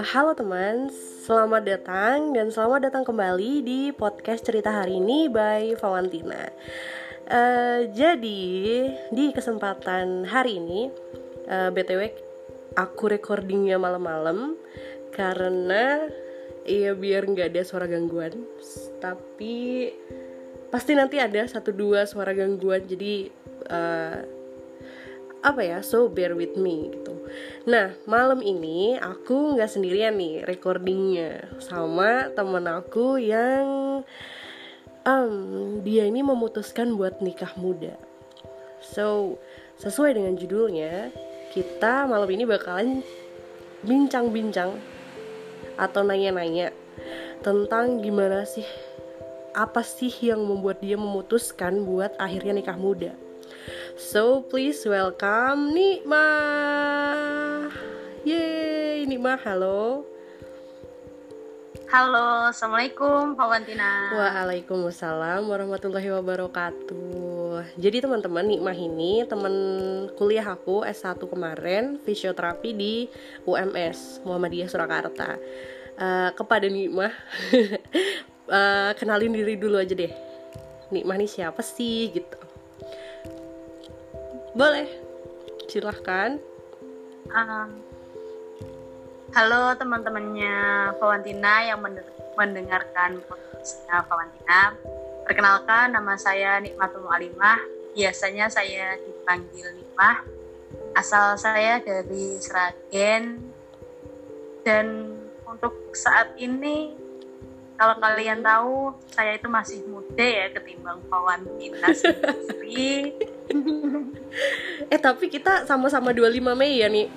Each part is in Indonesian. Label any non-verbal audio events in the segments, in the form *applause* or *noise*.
halo teman, selamat datang dan selamat datang kembali di podcast cerita hari ini by Valentina. Uh, jadi di kesempatan hari ini, uh, btw aku recordingnya malam-malam karena ya biar nggak ada suara gangguan. Tapi pasti nanti ada satu dua suara gangguan, jadi uh, apa ya so bear with me gitu. Nah malam ini aku nggak sendirian nih recordingnya sama temen aku yang um, dia ini memutuskan buat nikah muda. So sesuai dengan judulnya kita malam ini bakalan bincang-bincang atau nanya-nanya tentang gimana sih apa sih yang membuat dia memutuskan buat akhirnya nikah muda So please welcome Nikma. Yeay, Nikma, halo. Halo, Assalamualaikum Pak Wantina. Waalaikumsalam warahmatullahi wabarakatuh. Jadi teman-teman Nikmah ini teman kuliah aku S1 kemarin Fisioterapi di UMS Muhammadiyah Surakarta. Uh, Kepada Nikmah uh, *laughs* Kenalin diri dulu aja deh. Nikmah ini siapa sih gitu boleh, silahkan. Uh, halo teman-temannya Fawantina yang mendengarkan podcastnya Fawantina. Perkenalkan, nama saya Nikmatul Alimah. Biasanya saya dipanggil Nikmah. Asal saya dari Seragen. Dan untuk saat ini kalau kalian tahu saya itu masih muda ya ketimbang kawan kita *laughs* sendiri eh tapi kita sama-sama 25 Mei ya nih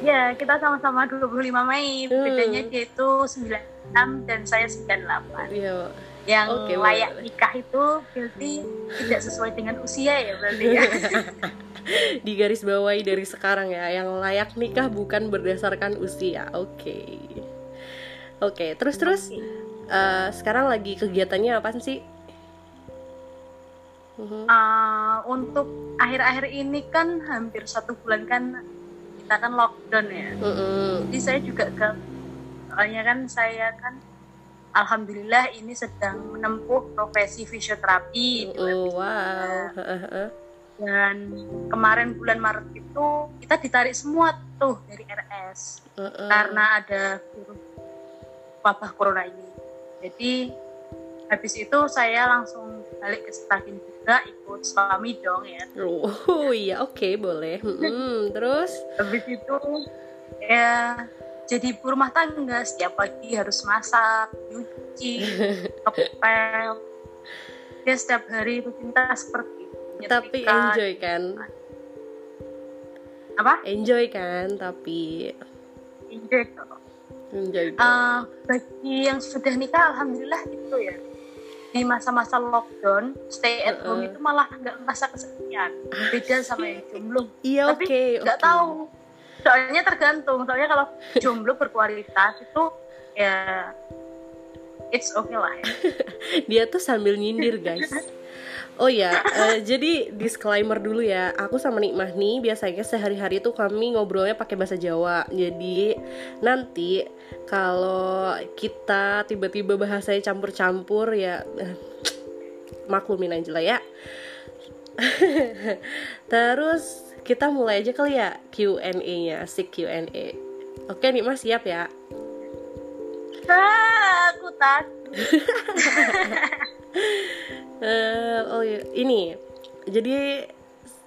ya kita sama-sama 25 Mei hmm. bedanya dia itu 96 dan saya 98 iya yang okay, layak well. nikah itu berarti tidak sesuai dengan usia ya berarti ya *laughs* di garis bawahi dari sekarang ya yang layak nikah bukan berdasarkan usia oke okay. Oke, okay, terus terus uh, sekarang lagi kegiatannya apa sih? Uh, untuk akhir-akhir ini kan hampir satu bulan kan kita kan lockdown ya. Uh -uh. Jadi saya juga ke, soalnya kan saya kan alhamdulillah ini sedang menempuh profesi fisioterapi. Uh, wow. Dan kemarin bulan Maret itu kita ditarik semua tuh dari RS uh -uh. karena ada virus wabah corona ini. Jadi habis itu saya langsung balik ke Seragen juga ikut suami dong ya. Oh iya oke okay, boleh. Hmm, terus habis itu ya jadi ibu rumah tangga setiap pagi harus masak, nyuci, *laughs* kepel. Ya setiap hari rutinitas seperti itu. Tapi enjoy kan? Apa? Enjoy kan tapi enjoy Uh, bagi yang sudah nikah, alhamdulillah itu ya di masa-masa lockdown stay at home uh itu malah nggak merasa kesepian. Beda sama yang *laughs* jomblo. Iya tapi nggak okay, okay. tahu. Soalnya tergantung. Soalnya kalau jomblo berkualitas itu ya it's okay lah ya. *laughs* dia tuh sambil nyindir guys *laughs* Oh ya, uh, jadi disclaimer dulu ya. Aku sama Nikmah nih biasanya sehari-hari tuh kami ngobrolnya pakai bahasa Jawa. Jadi nanti kalau kita tiba-tiba bahasanya campur-campur ya uh, maklumin aja lah ya. *laughs* Terus kita mulai aja kali ya Q&A-nya, si Q&A. Oke, Nikmah siap ya? Ah, aku takut. *laughs* uh, oh iya ini. Jadi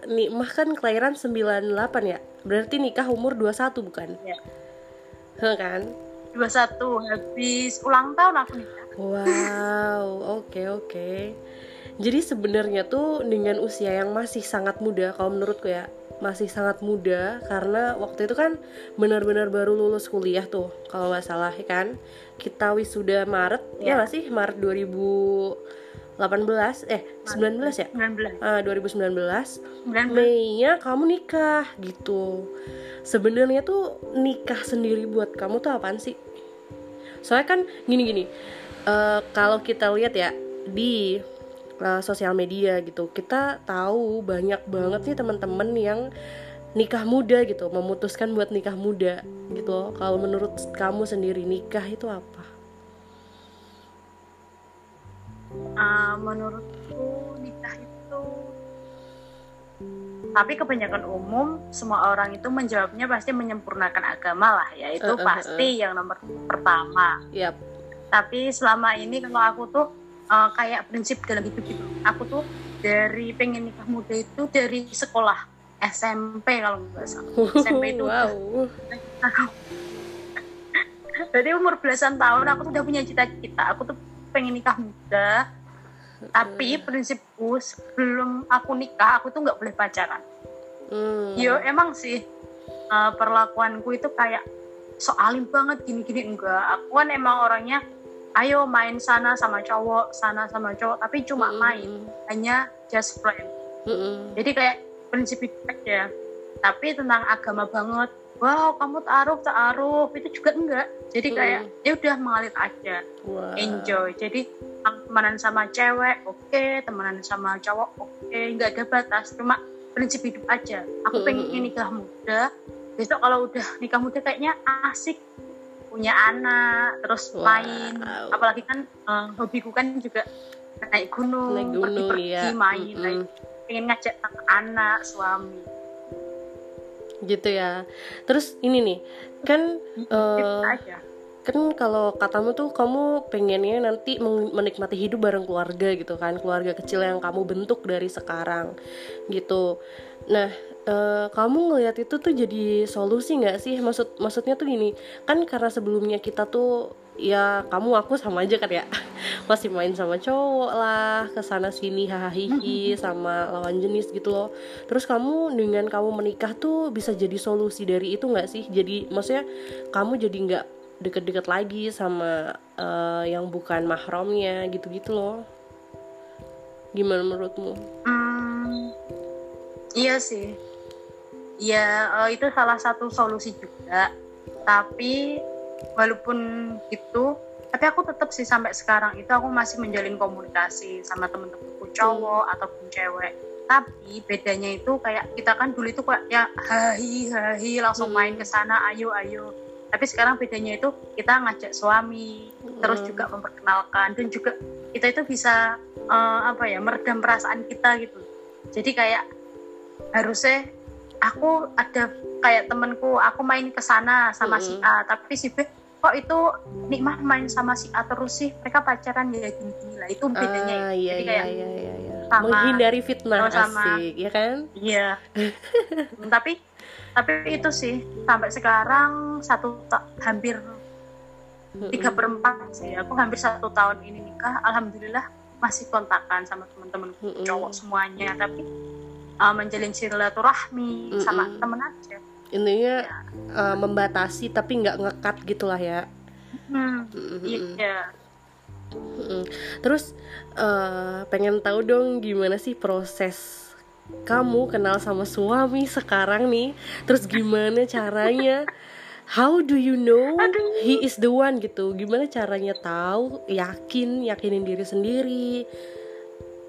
Nikmah kan kelahiran 98 ya? Berarti nikah umur 21 bukan? Ya kan? 21 habis ulang tahun aku nikah. Wow oke okay, oke. okay. Jadi sebenarnya tuh dengan usia yang masih sangat muda kalau menurutku ya masih sangat muda karena waktu itu kan benar-benar baru lulus kuliah tuh kalau nggak salah ya kan kita wisuda Maret ya nggak sih Maret 2000 18 eh 19 ya? 19. Uh, 2019. 19. Mei-nya kamu nikah gitu. Sebenarnya tuh nikah sendiri buat kamu tuh apaan sih? Soalnya kan gini-gini. Uh, kalau kita lihat ya di uh, sosial media gitu, kita tahu banyak banget nih teman-teman yang nikah muda gitu memutuskan buat nikah muda gitu. Loh kalau menurut kamu sendiri nikah itu apa? Uh, menurutku nikah itu tapi kebanyakan umum semua orang itu menjawabnya pasti menyempurnakan agama lah ya itu uh, uh, pasti yang nomor pertama. Yep. tapi selama ini kalau aku tuh uh, kayak prinsip dalam hidup gitu. Aku tuh dari pengen nikah muda itu dari sekolah SMP kalau nggak salah. SMP itu wow. *laughs* jadi umur belasan tahun aku tuh udah punya cita-cita. Aku tuh pengen nikah muda. Tapi prinsipku sebelum aku nikah aku tuh nggak boleh pacaran. Hmm. yo emang sih uh, perlakuanku itu kayak soalim banget gini-gini. Enggak aku kan emang orangnya ayo main sana sama cowok sana sama cowok tapi cuma hmm. main hanya just friend hmm. jadi kayak prinsip itu aja tapi tentang agama banget wow kamu taruh taruh itu juga enggak jadi kayak hmm. ya udah mengalir aja wow. enjoy jadi temenan sama cewek oke okay. temenan sama cowok oke okay. nggak ada batas cuma prinsip hidup aja aku hmm. pengen nikah muda besok kalau udah nikah muda kayaknya asik punya anak terus wow. main. Apalagi kan um, hobiku kan juga naik gunung, naik gunung pergi-pergi iya. main mm -hmm pengen ngajak anak suami. Gitu ya. Terus ini nih kan uh, kan kalau katamu tuh kamu pengennya nanti menikmati hidup bareng keluarga gitu kan keluarga kecil yang kamu bentuk dari sekarang gitu. Nah uh, kamu ngelihat itu tuh jadi solusi nggak sih? Maksud maksudnya tuh gini kan karena sebelumnya kita tuh ya kamu aku sama aja kan ya? *laughs* Masih main sama cowok lah ke sana sini hahaha sama lawan jenis gitu loh. Terus kamu dengan kamu menikah tuh bisa jadi solusi dari itu nggak sih? Jadi maksudnya kamu jadi nggak deket-deket lagi sama uh, yang bukan mahramnya gitu-gitu loh. Gimana menurutmu? Hmm, iya sih ya uh, itu salah satu solusi juga tapi walaupun itu tapi aku tetap sih sampai sekarang itu aku masih menjalin komunikasi sama temen-temenku cowok hmm. ataupun cewek tapi bedanya itu kayak kita kan dulu itu kayak ya hahi hahi langsung hmm. main ke sana ayo ayo tapi sekarang bedanya itu kita ngajak suami hmm. terus juga memperkenalkan dan juga kita itu bisa uh, apa ya meredam perasaan kita gitu jadi kayak harusnya aku ada kayak temenku aku main ke sana sama mm -hmm. si A tapi si B kok itu nikmat main sama si A terus sih? Mereka pacaran ya gini-gini lah itu bedanya uh, iya, jadi kayak iya, iya, iya. Sama, menghindari fitnah sama, asik ya kan? Iya. *laughs* Tapi tapi itu sih sampai sekarang satu hampir tiga perempat sih. Aku hampir satu tahun ini nikah alhamdulillah masih kontakkan sama teman-teman cowok semuanya. Tapi uh, menjalin silaturahmi mm -mm. sama temen aja. Intinya ya. uh, membatasi tapi nggak ngekat gitulah ya. Hmm, iya. Terus uh, pengen tahu dong gimana sih proses kamu kenal sama suami sekarang nih? Terus gimana caranya? How do you know he is the one gitu? Gimana caranya tahu yakin yakinin diri sendiri?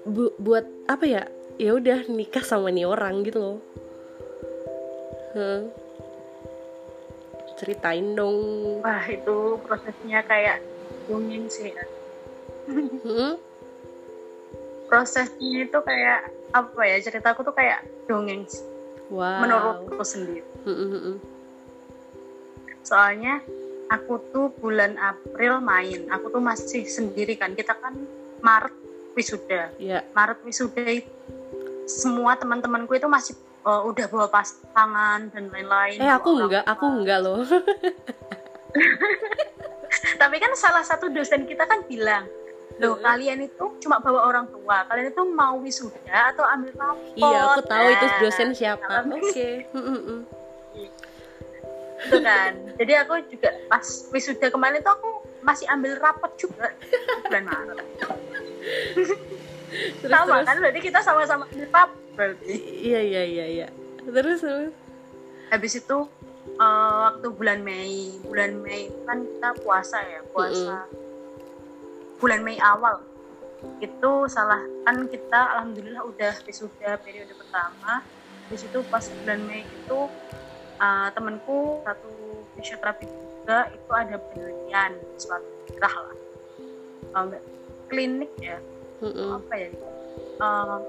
Bu buat apa ya ya udah nikah sama nih orang gitu loh hmm. ceritain dong wah itu prosesnya kayak dongeng sih ya. hmm? prosesnya itu kayak apa ya ceritaku tuh kayak dongeng sih wow. menurutku sendiri hmm, hmm, hmm. soalnya aku tuh bulan April main aku tuh masih sendiri kan kita kan Maret wisuda yeah. Maret wisuda itu semua teman-temanku itu masih uh, udah bawa pasangan dan lain-lain. Eh aku enggak, aku enggak loh. *laughs* Tapi kan salah satu dosen kita kan bilang, loh kalian itu cuma bawa orang tua, kalian itu mau wisuda atau ambil rapor. Iya, aku tahu itu dosen siapa. *laughs* Oke. Okay. itu kan. Jadi aku juga pas wisuda kemarin itu aku masih ambil rapot juga bulan Maret *laughs* terus, sama terus. kan? Berarti kita sama-sama nipap berarti. Iya iya iya iya. Terus terus. Habis itu uh, waktu bulan Mei bulan Mei kan kita puasa ya puasa. Mm -hmm. bulan Mei awal. Itu salah kan kita alhamdulillah udah wisuda periode pertama. Di situ pas bulan Mei itu uh, temanku satu fisioterapi juga itu ada penelitian suatu lah. Uh, klinik ya mm-hmm. apa ya? Uh,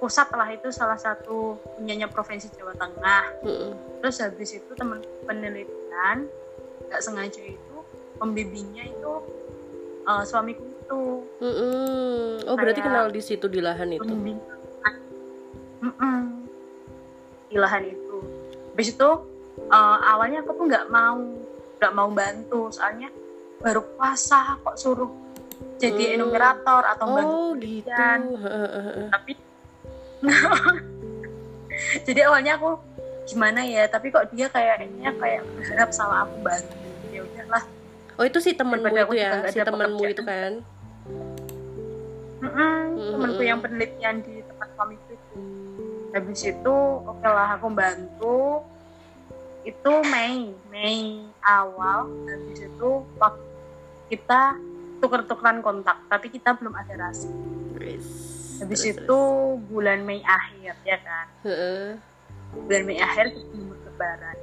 pusat lah itu salah satu punyanya provinsi Jawa Tengah. Mm-hmm. terus habis itu teman penelitian nggak sengaja itu pembimbingnya itu uh, suamiku itu. Mm-hmm. oh berarti kenal di situ di lahan itu? mm-mm, di lahan itu. Habis itu uh, awalnya aku tuh nggak mau nggak mau bantu. Soalnya baru puasa kok suruh jadi hmm. enumerator atau oh, bantu gitu. tapi *laughs* jadi awalnya aku gimana ya? Tapi kok dia kayaknya kayak berharap sama aku bantu. Ya udahlah. Oh itu si temenmu itu ya? si temenmu itu kan? Mm -mm, temanku yang penelitian di tempat suamiku itu. Habis itu oke okay lah aku bantu. Itu Mei. Mei awal. Habis itu waktu kita tuker-tukeran kontak tapi kita belum ada rasa habis itu bulan Mei akhir ya kan? Bulan Mei akhir kita lebaran.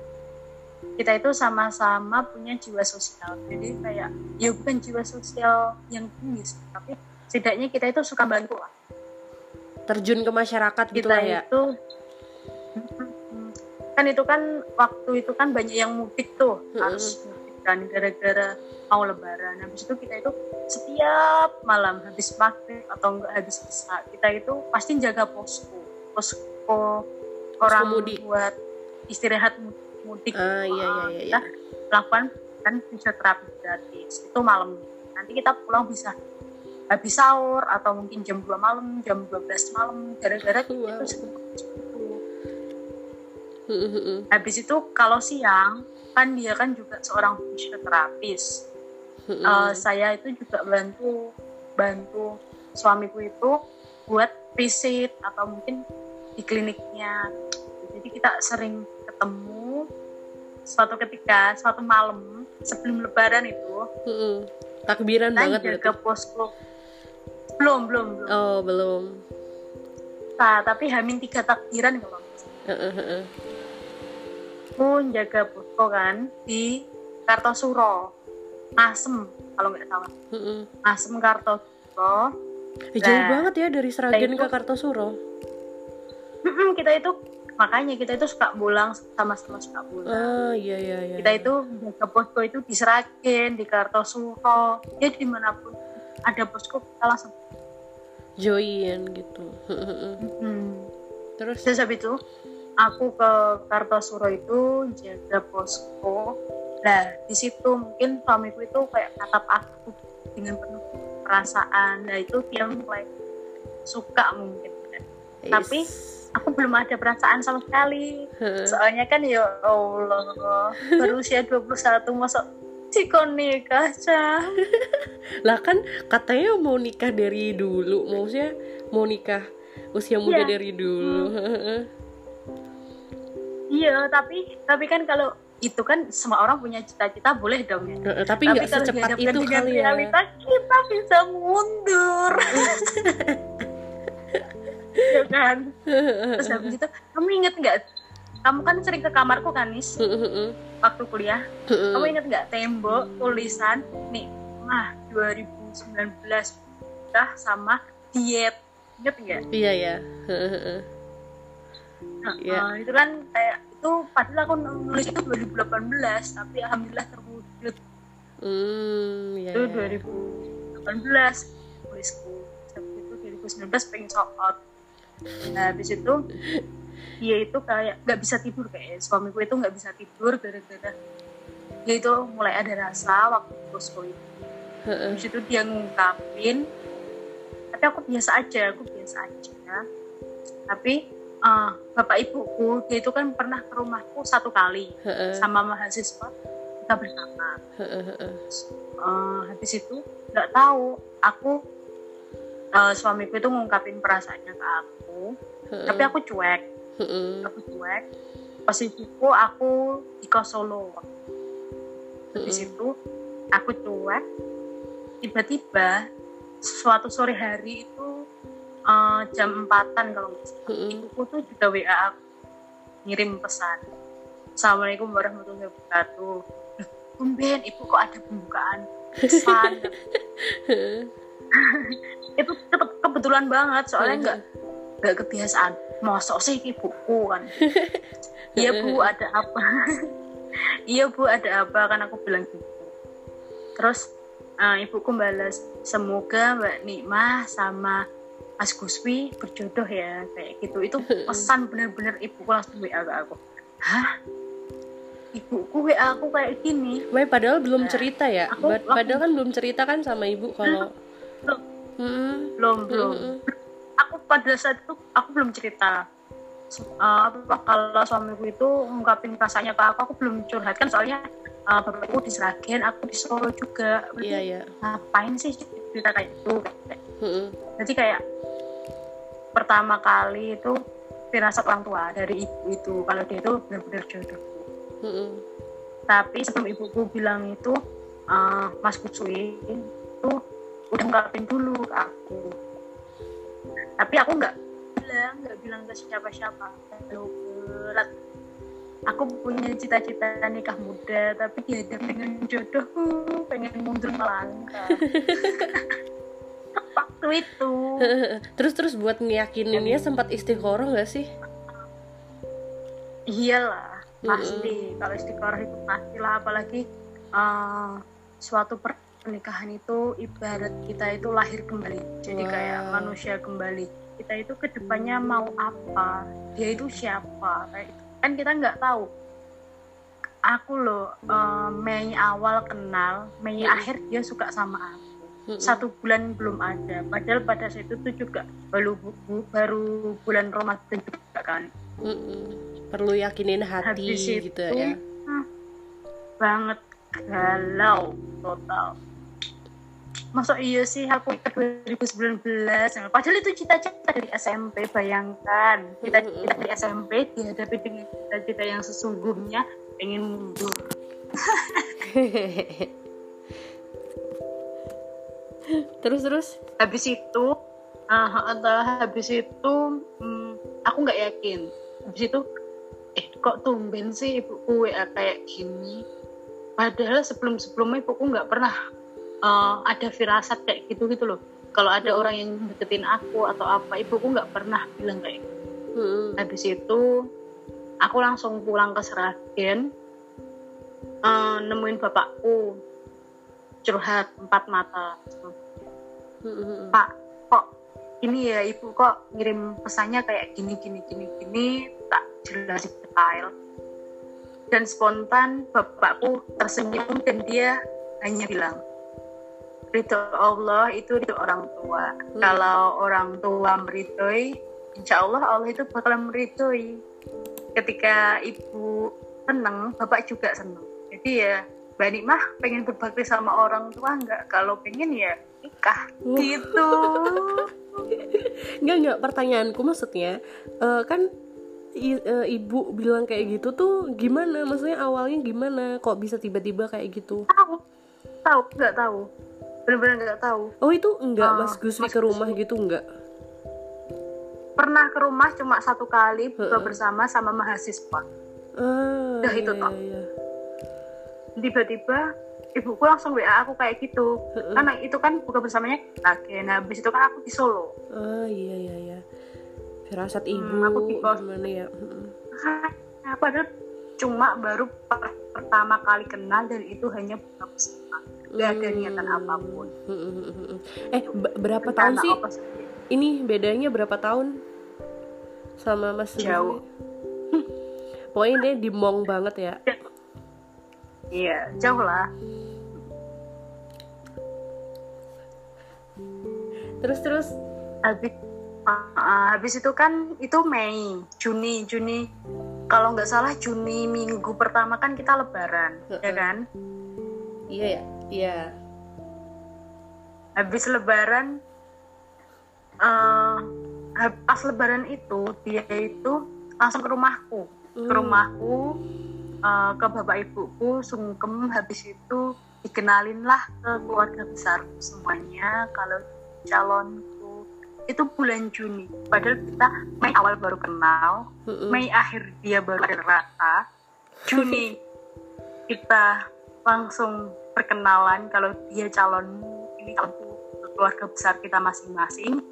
Kita itu sama-sama punya jiwa sosial. Jadi kayak ya bukan jiwa sosial yang tinggi tapi setidaknya kita itu suka bantu lah. Terjun ke masyarakat gitu kita lah ya? itu kan itu kan waktu itu kan banyak yang mudik tuh harus mudik kan gara-gara mau lebaran habis itu kita itu setiap malam habis maghrib atau enggak habis isa kita itu pasti jaga posko posko orang mudik. buat istirahat mudik ah, iya, iya, iya, kita iya. lakukan kan bisa terapi gratis itu malam nanti kita pulang bisa habis sahur atau mungkin jam 2 malam jam 12 malam gara-gara wow. itu habis itu kalau siang kan dia kan juga seorang fisioterapis. Uh, saya itu juga bantu bantu suamiku itu buat visit atau mungkin di kliniknya. Jadi kita sering ketemu. Suatu ketika suatu malam sebelum lebaran itu hmm. takbiran banget ke posko. Belum belum belum. Oh belum. Nah tapi hamin tiga takbiran kalau pun jaga posko kan di Kartosuro Asem kalau nggak salah. Mm-hmm. Asem Kartosuro eh, jauh nah, banget ya dari Seragen ke Kartosuro kita itu makanya kita itu suka pulang sama-sama suka pulang oh, iya, iya, iya. kita itu ke posko itu di Seragen di Kartosuro ya di mana pun ada posko kita langsung join gitu. *laughs* Hmm. terus? Terus habis itu aku ke Kartosuro itu jaga posko Nah, di situ mungkin suamiku itu kayak natap aku dengan penuh perasaan. Nah, itu dia mulai suka mungkin. Yes. Tapi aku belum ada perasaan sama sekali. Soalnya kan ya Allah, berusia *laughs* 21 masuk Cikon nikah, Cah. *laughs* lah kan katanya mau nikah dari dulu. Maksudnya mau nikah usia muda yeah. dari dulu. Hmm. Iya, tapi tapi kan kalau itu kan semua orang punya cita-cita boleh dong ya. Uh, tapi nggak secepat itu kali ya. Realita kita bisa mundur. ya *laughs* kan. Terus habis itu kamu inget nggak? Kamu kan sering ke kamarku kan Nis? Waktu kuliah. Kamu inget nggak tembok tulisan nih, ah 2019 udah sama diet. Inget nggak? Iya ya. Nah, yeah. itu kan kayak itu padahal aku nulis itu 2018 tapi alhamdulillah terwujud hmm, yeah. itu 2018 iya. nulisku itu 2019 pengen soal nah habis itu dia itu kayak nggak bisa tidur kayak suamiku itu nggak bisa tidur gara-gara dia itu mulai ada rasa waktu bosku itu habis itu dia ngungkapin tapi aku biasa aja aku biasa aja tapi uh, bapak ibuku dia itu kan pernah ke rumahku satu kali uh-uh. sama mahasiswa kita bersama. Uh, habis itu nggak tahu aku uh, suamiku itu ngungkapin perasaannya ke aku uh-uh. tapi aku cuek. Aku cuek. Posisiku aku di Solo. Habis itu aku cuek. Tiba-tiba suatu sore hari itu uh, jam empatan kalau nggak salah. Ibuku tuh juga WA aku ngirim pesan. Assalamualaikum warahmatullahi wabarakatuh. Tumben ibu kok ada pembukaan pesan? *laughs* *laughs* Itu kebetulan banget soalnya nggak nggak kebiasaan. Mosok sih ibuku kan. *laughs* Iya bu ada apa? Iya bu ada apa? Kan aku bilang gitu. Terus uh, ibuku balas semoga mbak Nikmah sama Mas Guswi berjodoh ya kayak gitu. Itu *laughs* pesan bener-bener ibuku langsung WA ke aku. Hah? Ibuku WA aku kayak gini? Wah, padahal belum nah, cerita ya? aku, padahal kan belum cerita kan sama ibu kalau belum hmm. belum belum. Hmm. aku pada saat itu aku belum cerita. Uh, kalau suamiku itu ngungkapin rasanya ke aku aku belum curhat kan soalnya uh, bapakku di aku di Solo juga. Iya iya. Ngapain sih cerita kayak itu hmm. jadi kayak pertama kali itu firasat orang tua dari ibu itu kalau dia itu benar-benar jodoh. Hmm. tapi sebelum ibuku bilang itu uh, Mas Kucui itu udah ngapin dulu ke aku. Tapi aku nggak bilang nggak bilang ke siapa-siapa. Berat. Aku punya cita-cita nikah muda tapi dia ada pengen jodoh pengen mundur melangkah *laughs* waktu itu *laughs* terus terus buat ngeyakininnya sempat istiqoroh gak sih? Iyalah pasti. Mm. kalau istiqoroh itu pasti lah apalagi uh, suatu pernikahan itu ibarat kita itu lahir kembali. Jadi wow. kayak manusia kembali. Kita itu ke depannya mau apa? Dia itu siapa? Kayak itu. kan kita nggak tahu. Aku loh uh, Mei awal kenal Mei mm. akhir dia suka sama aku satu bulan belum ada. Padahal pada saat itu juga baru baru bulan Ramadan juga kan. Perlu yakinin hati Habis gitu itu, ya. hmm, banget galau total. Masa iya sih aku ikut 2019 padahal itu cita-cita dari SMP bayangkan. Cita-cita dari SMP dihadapi dengan cita-cita yang sesungguhnya pengen mundur *laughs* terus terus? Habis itu uh, habis itu um, aku nggak yakin. Habis itu eh kok tumben sih ibuku WA kayak gini? Padahal sebelum sebelumnya ibuku nggak pernah uh, ada firasat kayak gitu gitu loh. Kalau ada orang yang deketin aku atau apa ibuku nggak pernah bilang kayak gitu. Hmm. habis itu aku langsung pulang ke Seragen uh, nemuin bapakku curhat empat mata. Hmm. pak kok ini ya ibu kok ngirim pesannya kayak gini gini gini gini tak jelas detail. Dan spontan bapakku tersenyum dan dia hanya bilang ridho Allah itu ridho orang tua. Hmm. kalau orang tua meridhoi insya Allah Allah itu bakal meridhoi. Ketika ibu seneng bapak juga seneng. Jadi ya Mbak Nikmah pengen berbakti sama orang tua nggak? Kalau pengen ya nikah uh. gitu. *laughs* nggak nggak pertanyaanku maksudnya uh, kan i, uh, ibu bilang kayak gitu tuh gimana? Maksudnya awalnya gimana? Kok bisa tiba-tiba kayak gitu? Tahu, tahu nggak tahu. Benar-benar nggak tahu. Oh itu enggak uh, Mas Guswi ke rumah gitu enggak? Pernah ke rumah cuma satu kali uh -uh. bersama sama mahasiswa. Uh, Udah iya, itu toh. Iya, iya tiba-tiba ibuku langsung WA aku kayak gitu. Uh-uh. karena itu kan buka bersamanya lagi nah habis itu kan aku di Solo. Oh iya iya iya. Firasat hmm, ibu hmm, aku di kos gimana ya? Nah, padahal cuma baru per pertama kali kenal dan itu hanya buka bersama. Gak ada hmm. niatan apa pun. Eh berapa tahun sih ini bedanya berapa tahun sama Mas jauh. *laughs* Pokoknya dia dimong banget ya, ya iya jauh lah. Terus terus habis uh, habis itu kan itu Mei Juni Juni. Kalau nggak salah Juni minggu pertama kan kita Lebaran uh -uh. ya kan? Iya ya? Iya. Habis Lebaran uh, pas Lebaran itu dia itu langsung ke rumahku. Ke hmm. rumahku uh, ke bapak ibuku sungkem habis itu dikenalin lah ke keluarga besar semuanya. Kalau calonku itu bulan Juni. Padahal kita Mei awal baru kenal. Mei akhir dia baru rata. Juni *laughs* kita langsung perkenalan kalau dia calon ini keluarga besar kita masing-masing.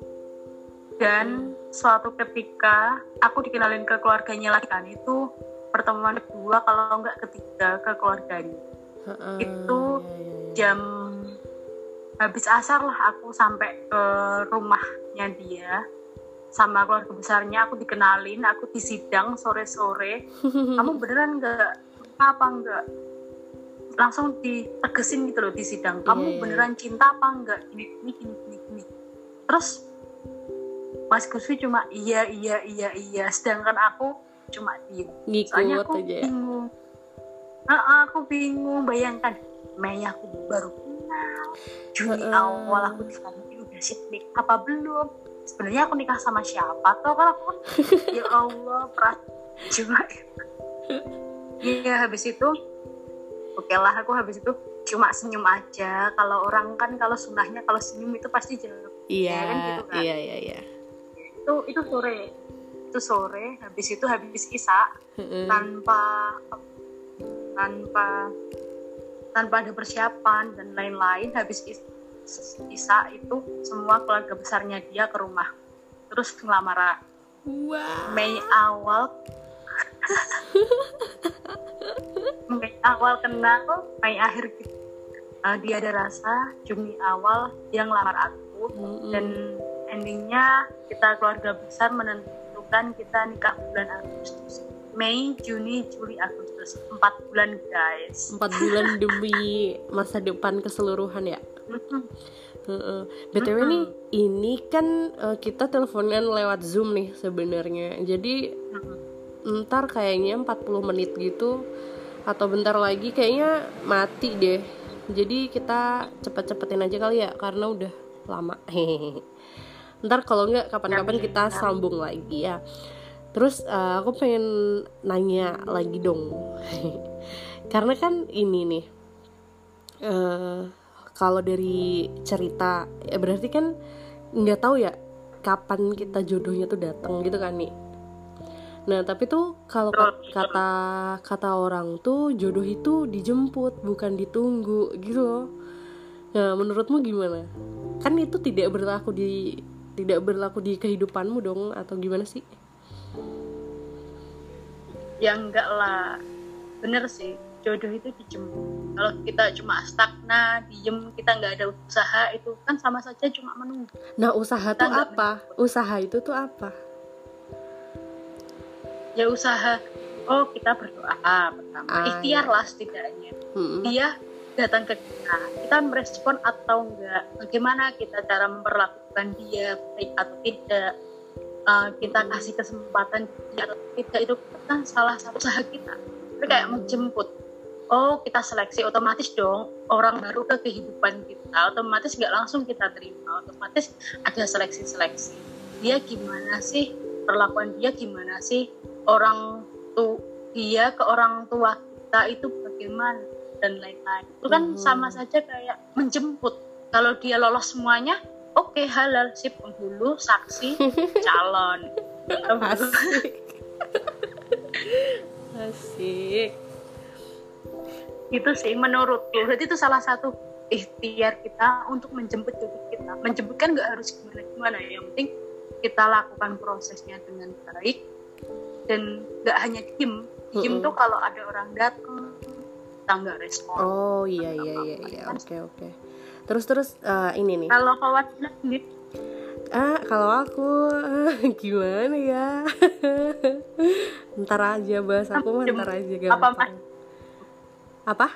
Dan suatu ketika aku dikenalin ke keluarganya lagi kan itu pertemuan kedua kalau enggak ketiga ke keluarganya. Uh, itu iya, iya, iya. jam habis asar lah aku sampai ke rumahnya dia sama keluarga besarnya. Aku dikenalin aku disidang sore-sore. *laughs* Kamu beneran enggak apa enggak langsung ditegesin gitu loh di sidang. Kamu yeah. beneran cinta apa enggak gini gini gini gini, gini. terus Mas Guswi cuma iya iya iya iya. Sedangkan aku cuma diem. Soalnya aku aja. Ya? bingung. Nah, aku bingung. Bayangkan Mei aku baru kenal. Juni uh, awal aku ini udah siap apa belum? Sebenarnya aku nikah sama siapa tuh kan aku *laughs* ya Allah pras cuma ya habis itu oke okay lah aku habis itu cuma senyum aja. Kalau orang kan kalau sunahnya kalau senyum itu pasti jelek iya ya kan gitu kan iya iya iya. Itu itu sore itu sore habis itu habis isa mm-hmm. tanpa tanpa tanpa ada persiapan dan lain-lain habis isa itu semua keluarga besarnya dia ke rumah terus ngelamar wow. Mei awal *laughs* Mei awal kenal Mei akhir uh, dia ada rasa Juni awal dia ngelamar aku mm-hmm. dan endingnya kita keluarga besar menentukan kan kita nikah bulan Agustus. Mei, Juni, Juli, Agustus. Empat bulan guys. Empat bulan *laughs* demi masa depan keseluruhan ya? Btw nih ini kan uh, kita teleponan lewat zoom nih sebenarnya. Jadi ntar kayaknya 40 menit gitu atau bentar lagi kayaknya mati deh. Jadi kita cepet-cepetin aja kali ya karena udah lama. hehehe *laughs* ntar kalau nggak kapan-kapan kita sambung lagi ya. Terus uh, aku pengen nanya lagi dong. *laughs* Karena kan ini nih uh, kalau dari cerita ya berarti kan nggak tahu ya kapan kita jodohnya tuh datang gitu kan nih nah tapi tuh kalau kata kata orang tuh jodoh itu dijemput bukan ditunggu gitu loh. Nah menurutmu gimana? Kan itu tidak berlaku di tidak berlaku di kehidupanmu dong atau gimana sih? Ya enggak lah, bener sih jodoh itu dijemput. Kalau kita cuma stagna, diem, kita nggak ada usaha itu kan sama saja cuma menunggu. Nah usaha itu apa? Menunggu. Usaha itu tuh apa? Ya usaha. Oh kita berdoa pertama, ah, ikhtiar iya. lah setidaknya. Hmm. Dia datang ke kita. Kita merespon atau enggak? Bagaimana kita cara memperlakukan dia baik atau tidak? Uh, kita kasih kesempatan dia atau tidak? Itu kan salah satu usaha kita. Itu kayak menjemput. Oh kita seleksi otomatis dong. Orang baru ke kehidupan kita otomatis nggak langsung kita terima. Otomatis ada seleksi-seleksi. Dia gimana sih? Perlakuan dia gimana sih? Orang tuh dia ke orang tua kita itu bagaimana dan lain-lain. Itu kan hmm. sama saja kayak menjemput. Kalau dia lolos semuanya oke okay, halal. Si penghulu saksi *laughs* calon. Asik. Asik. Itu sih menurutku. Jadi itu salah satu ikhtiar kita untuk menjemput jodoh kita. Menjemput kan nggak harus gimana gimana ya. Yang penting kita lakukan prosesnya dengan baik. Dan nggak hanya diem. Diem mm -hmm. tuh kalau ada orang datang kita nggak respon. Oh iya iya iya iya. oke oke. Terus terus uh, ini nih. Kalau khawatir sendiri? Ah kalau aku *laughs* gimana ya? *laughs* Ntar aja bahas aku mah ntar aja gampang apa mas? apa?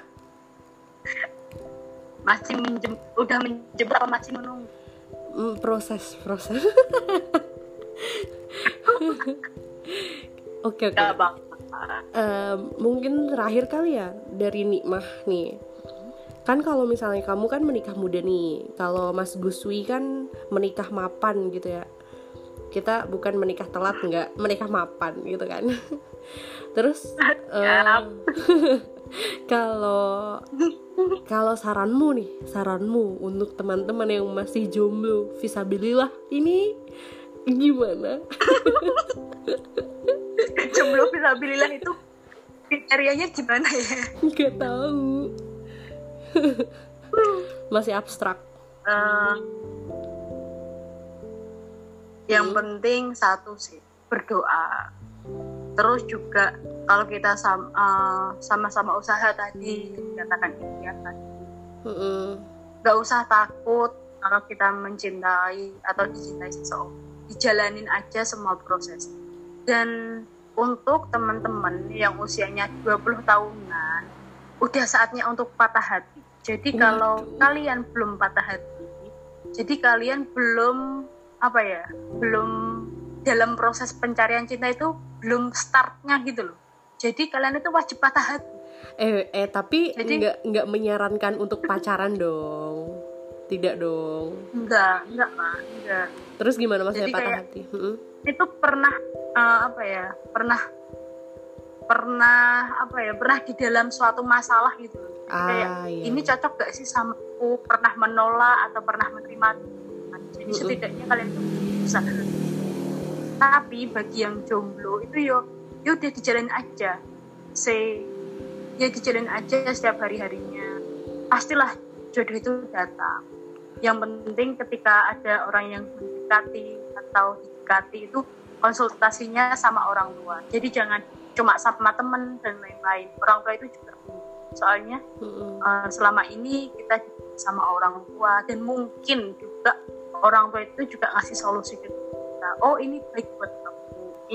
Masih minjem udah minjem apa masih menunggu? Mm, proses proses. *laughs* Oke oke. Okay uh, mungkin terakhir kali ya dari Nikmah nih. Kan kalau misalnya kamu kan menikah muda nih kalau Mas Guswi kan menikah mapan gitu ya. Kita bukan menikah telat nggak menikah mapan gitu kan. *laughs* Terus uh, *laughs* kalau kalau saranmu nih saranmu untuk teman-teman yang masih jomblo visabilillah ini gimana *laughs* jomblo visabilillah itu kriterianya gimana ya? Nggak tahu. *laughs* Masih abstrak. Uh, yang hmm. penting satu sih berdoa. Terus juga kalau kita eh, sama-sama uh, usaha tadi dikatakan iya kan nggak usah takut kalau kita mencintai atau dicintai seseorang. Dijalanin aja semua proses. Dan untuk teman-teman yang usianya 20 tahunan udah saatnya untuk patah hati. Jadi kalau kalian belum patah hati jadi kalian belum apa ya belum dalam proses pencarian cinta itu belum startnya gitu loh. Jadi kalian itu wajib patah hati. Eh eh tapi jadi nggak nggak menyarankan untuk pacaran dong. Tidak dong. Enggak enggak mah enggak terus gimana maksudnya patah kayak, hati? Hmm? itu pernah uh, apa ya pernah pernah apa ya pernah di dalam suatu masalah gitu ah, kayak iya. ini iya. cocok gak sih sama aku? Pernah menolak atau pernah menerima jadi setidaknya kalian tuh bisa tapi bagi yang jomblo itu yo yo udah dijalin aja. Say ya dijalin aja setiap hari harinya pastilah jodoh itu datang. Yang penting ketika ada orang yang mendekati atau didekati itu konsultasinya sama orang tua jadi jangan cuma sama temen dan lain-lain. Orang tua itu juga soalnya uh, selama ini kita sama orang tua dan mungkin juga orang tua itu juga ngasih solusi gitu kita. Oh ini baik buat kamu.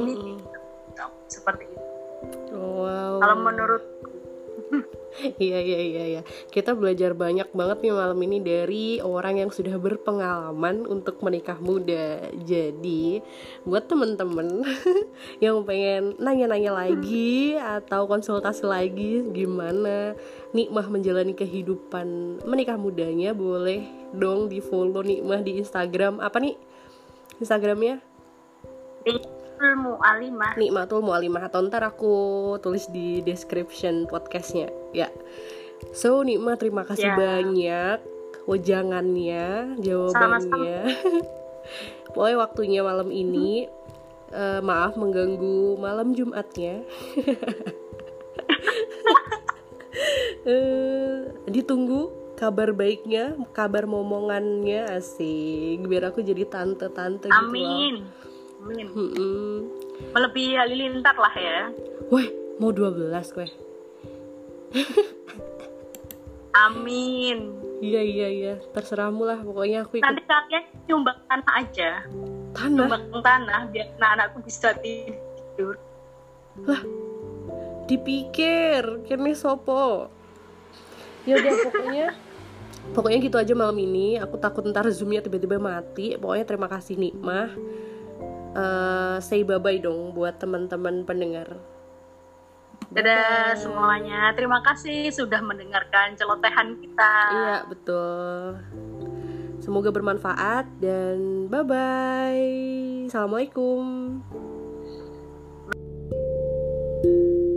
Ini mm -hmm. seperti itu. Wow. kalau menurut Iya iya iya iya. Kita belajar banyak banget nih malam ini dari orang yang sudah berpengalaman untuk menikah muda. Jadi, buat temen-temen *laughs* yang pengen nanya-nanya lagi atau konsultasi lagi gimana nikmah menjalani kehidupan menikah mudanya, boleh dong di-follow nikmah di Instagram. Apa nih? Instagramnya Nikmatul Mu'alimah Nikmatul Mu'alimah atau ntar aku tulis di description podcastnya. Ya. So Nikma terima kasih ya. banyak wejangannya jawabannya. *laughs* Pokoknya waktunya malam ini uh, maaf mengganggu malam Jumatnya. Uh, *laughs* ditunggu kabar baiknya, kabar momongannya asik. Biar aku jadi tante-tante gitu Amin. Amin. Hmm. Melebihi halilintar lah ya. Weh, mau 12 weh. Amin. Iya iya iya, terserahmu lah pokoknya aku ikut. Nanti kalian nyumbang tanah aja. Tanah. Nyumbang tanah biar anak-anakku bisa tidur. Lah, dipikir kini sopo. Ya udah pokoknya pokoknya gitu aja malam ini aku takut ntar zoomnya tiba-tiba mati pokoknya terima kasih Nikmah uh, say bye bye dong buat teman-teman pendengar Dadah semuanya. Terima kasih sudah mendengarkan celotehan kita. Iya, betul. Semoga bermanfaat dan bye bye. Assalamualaikum. thank you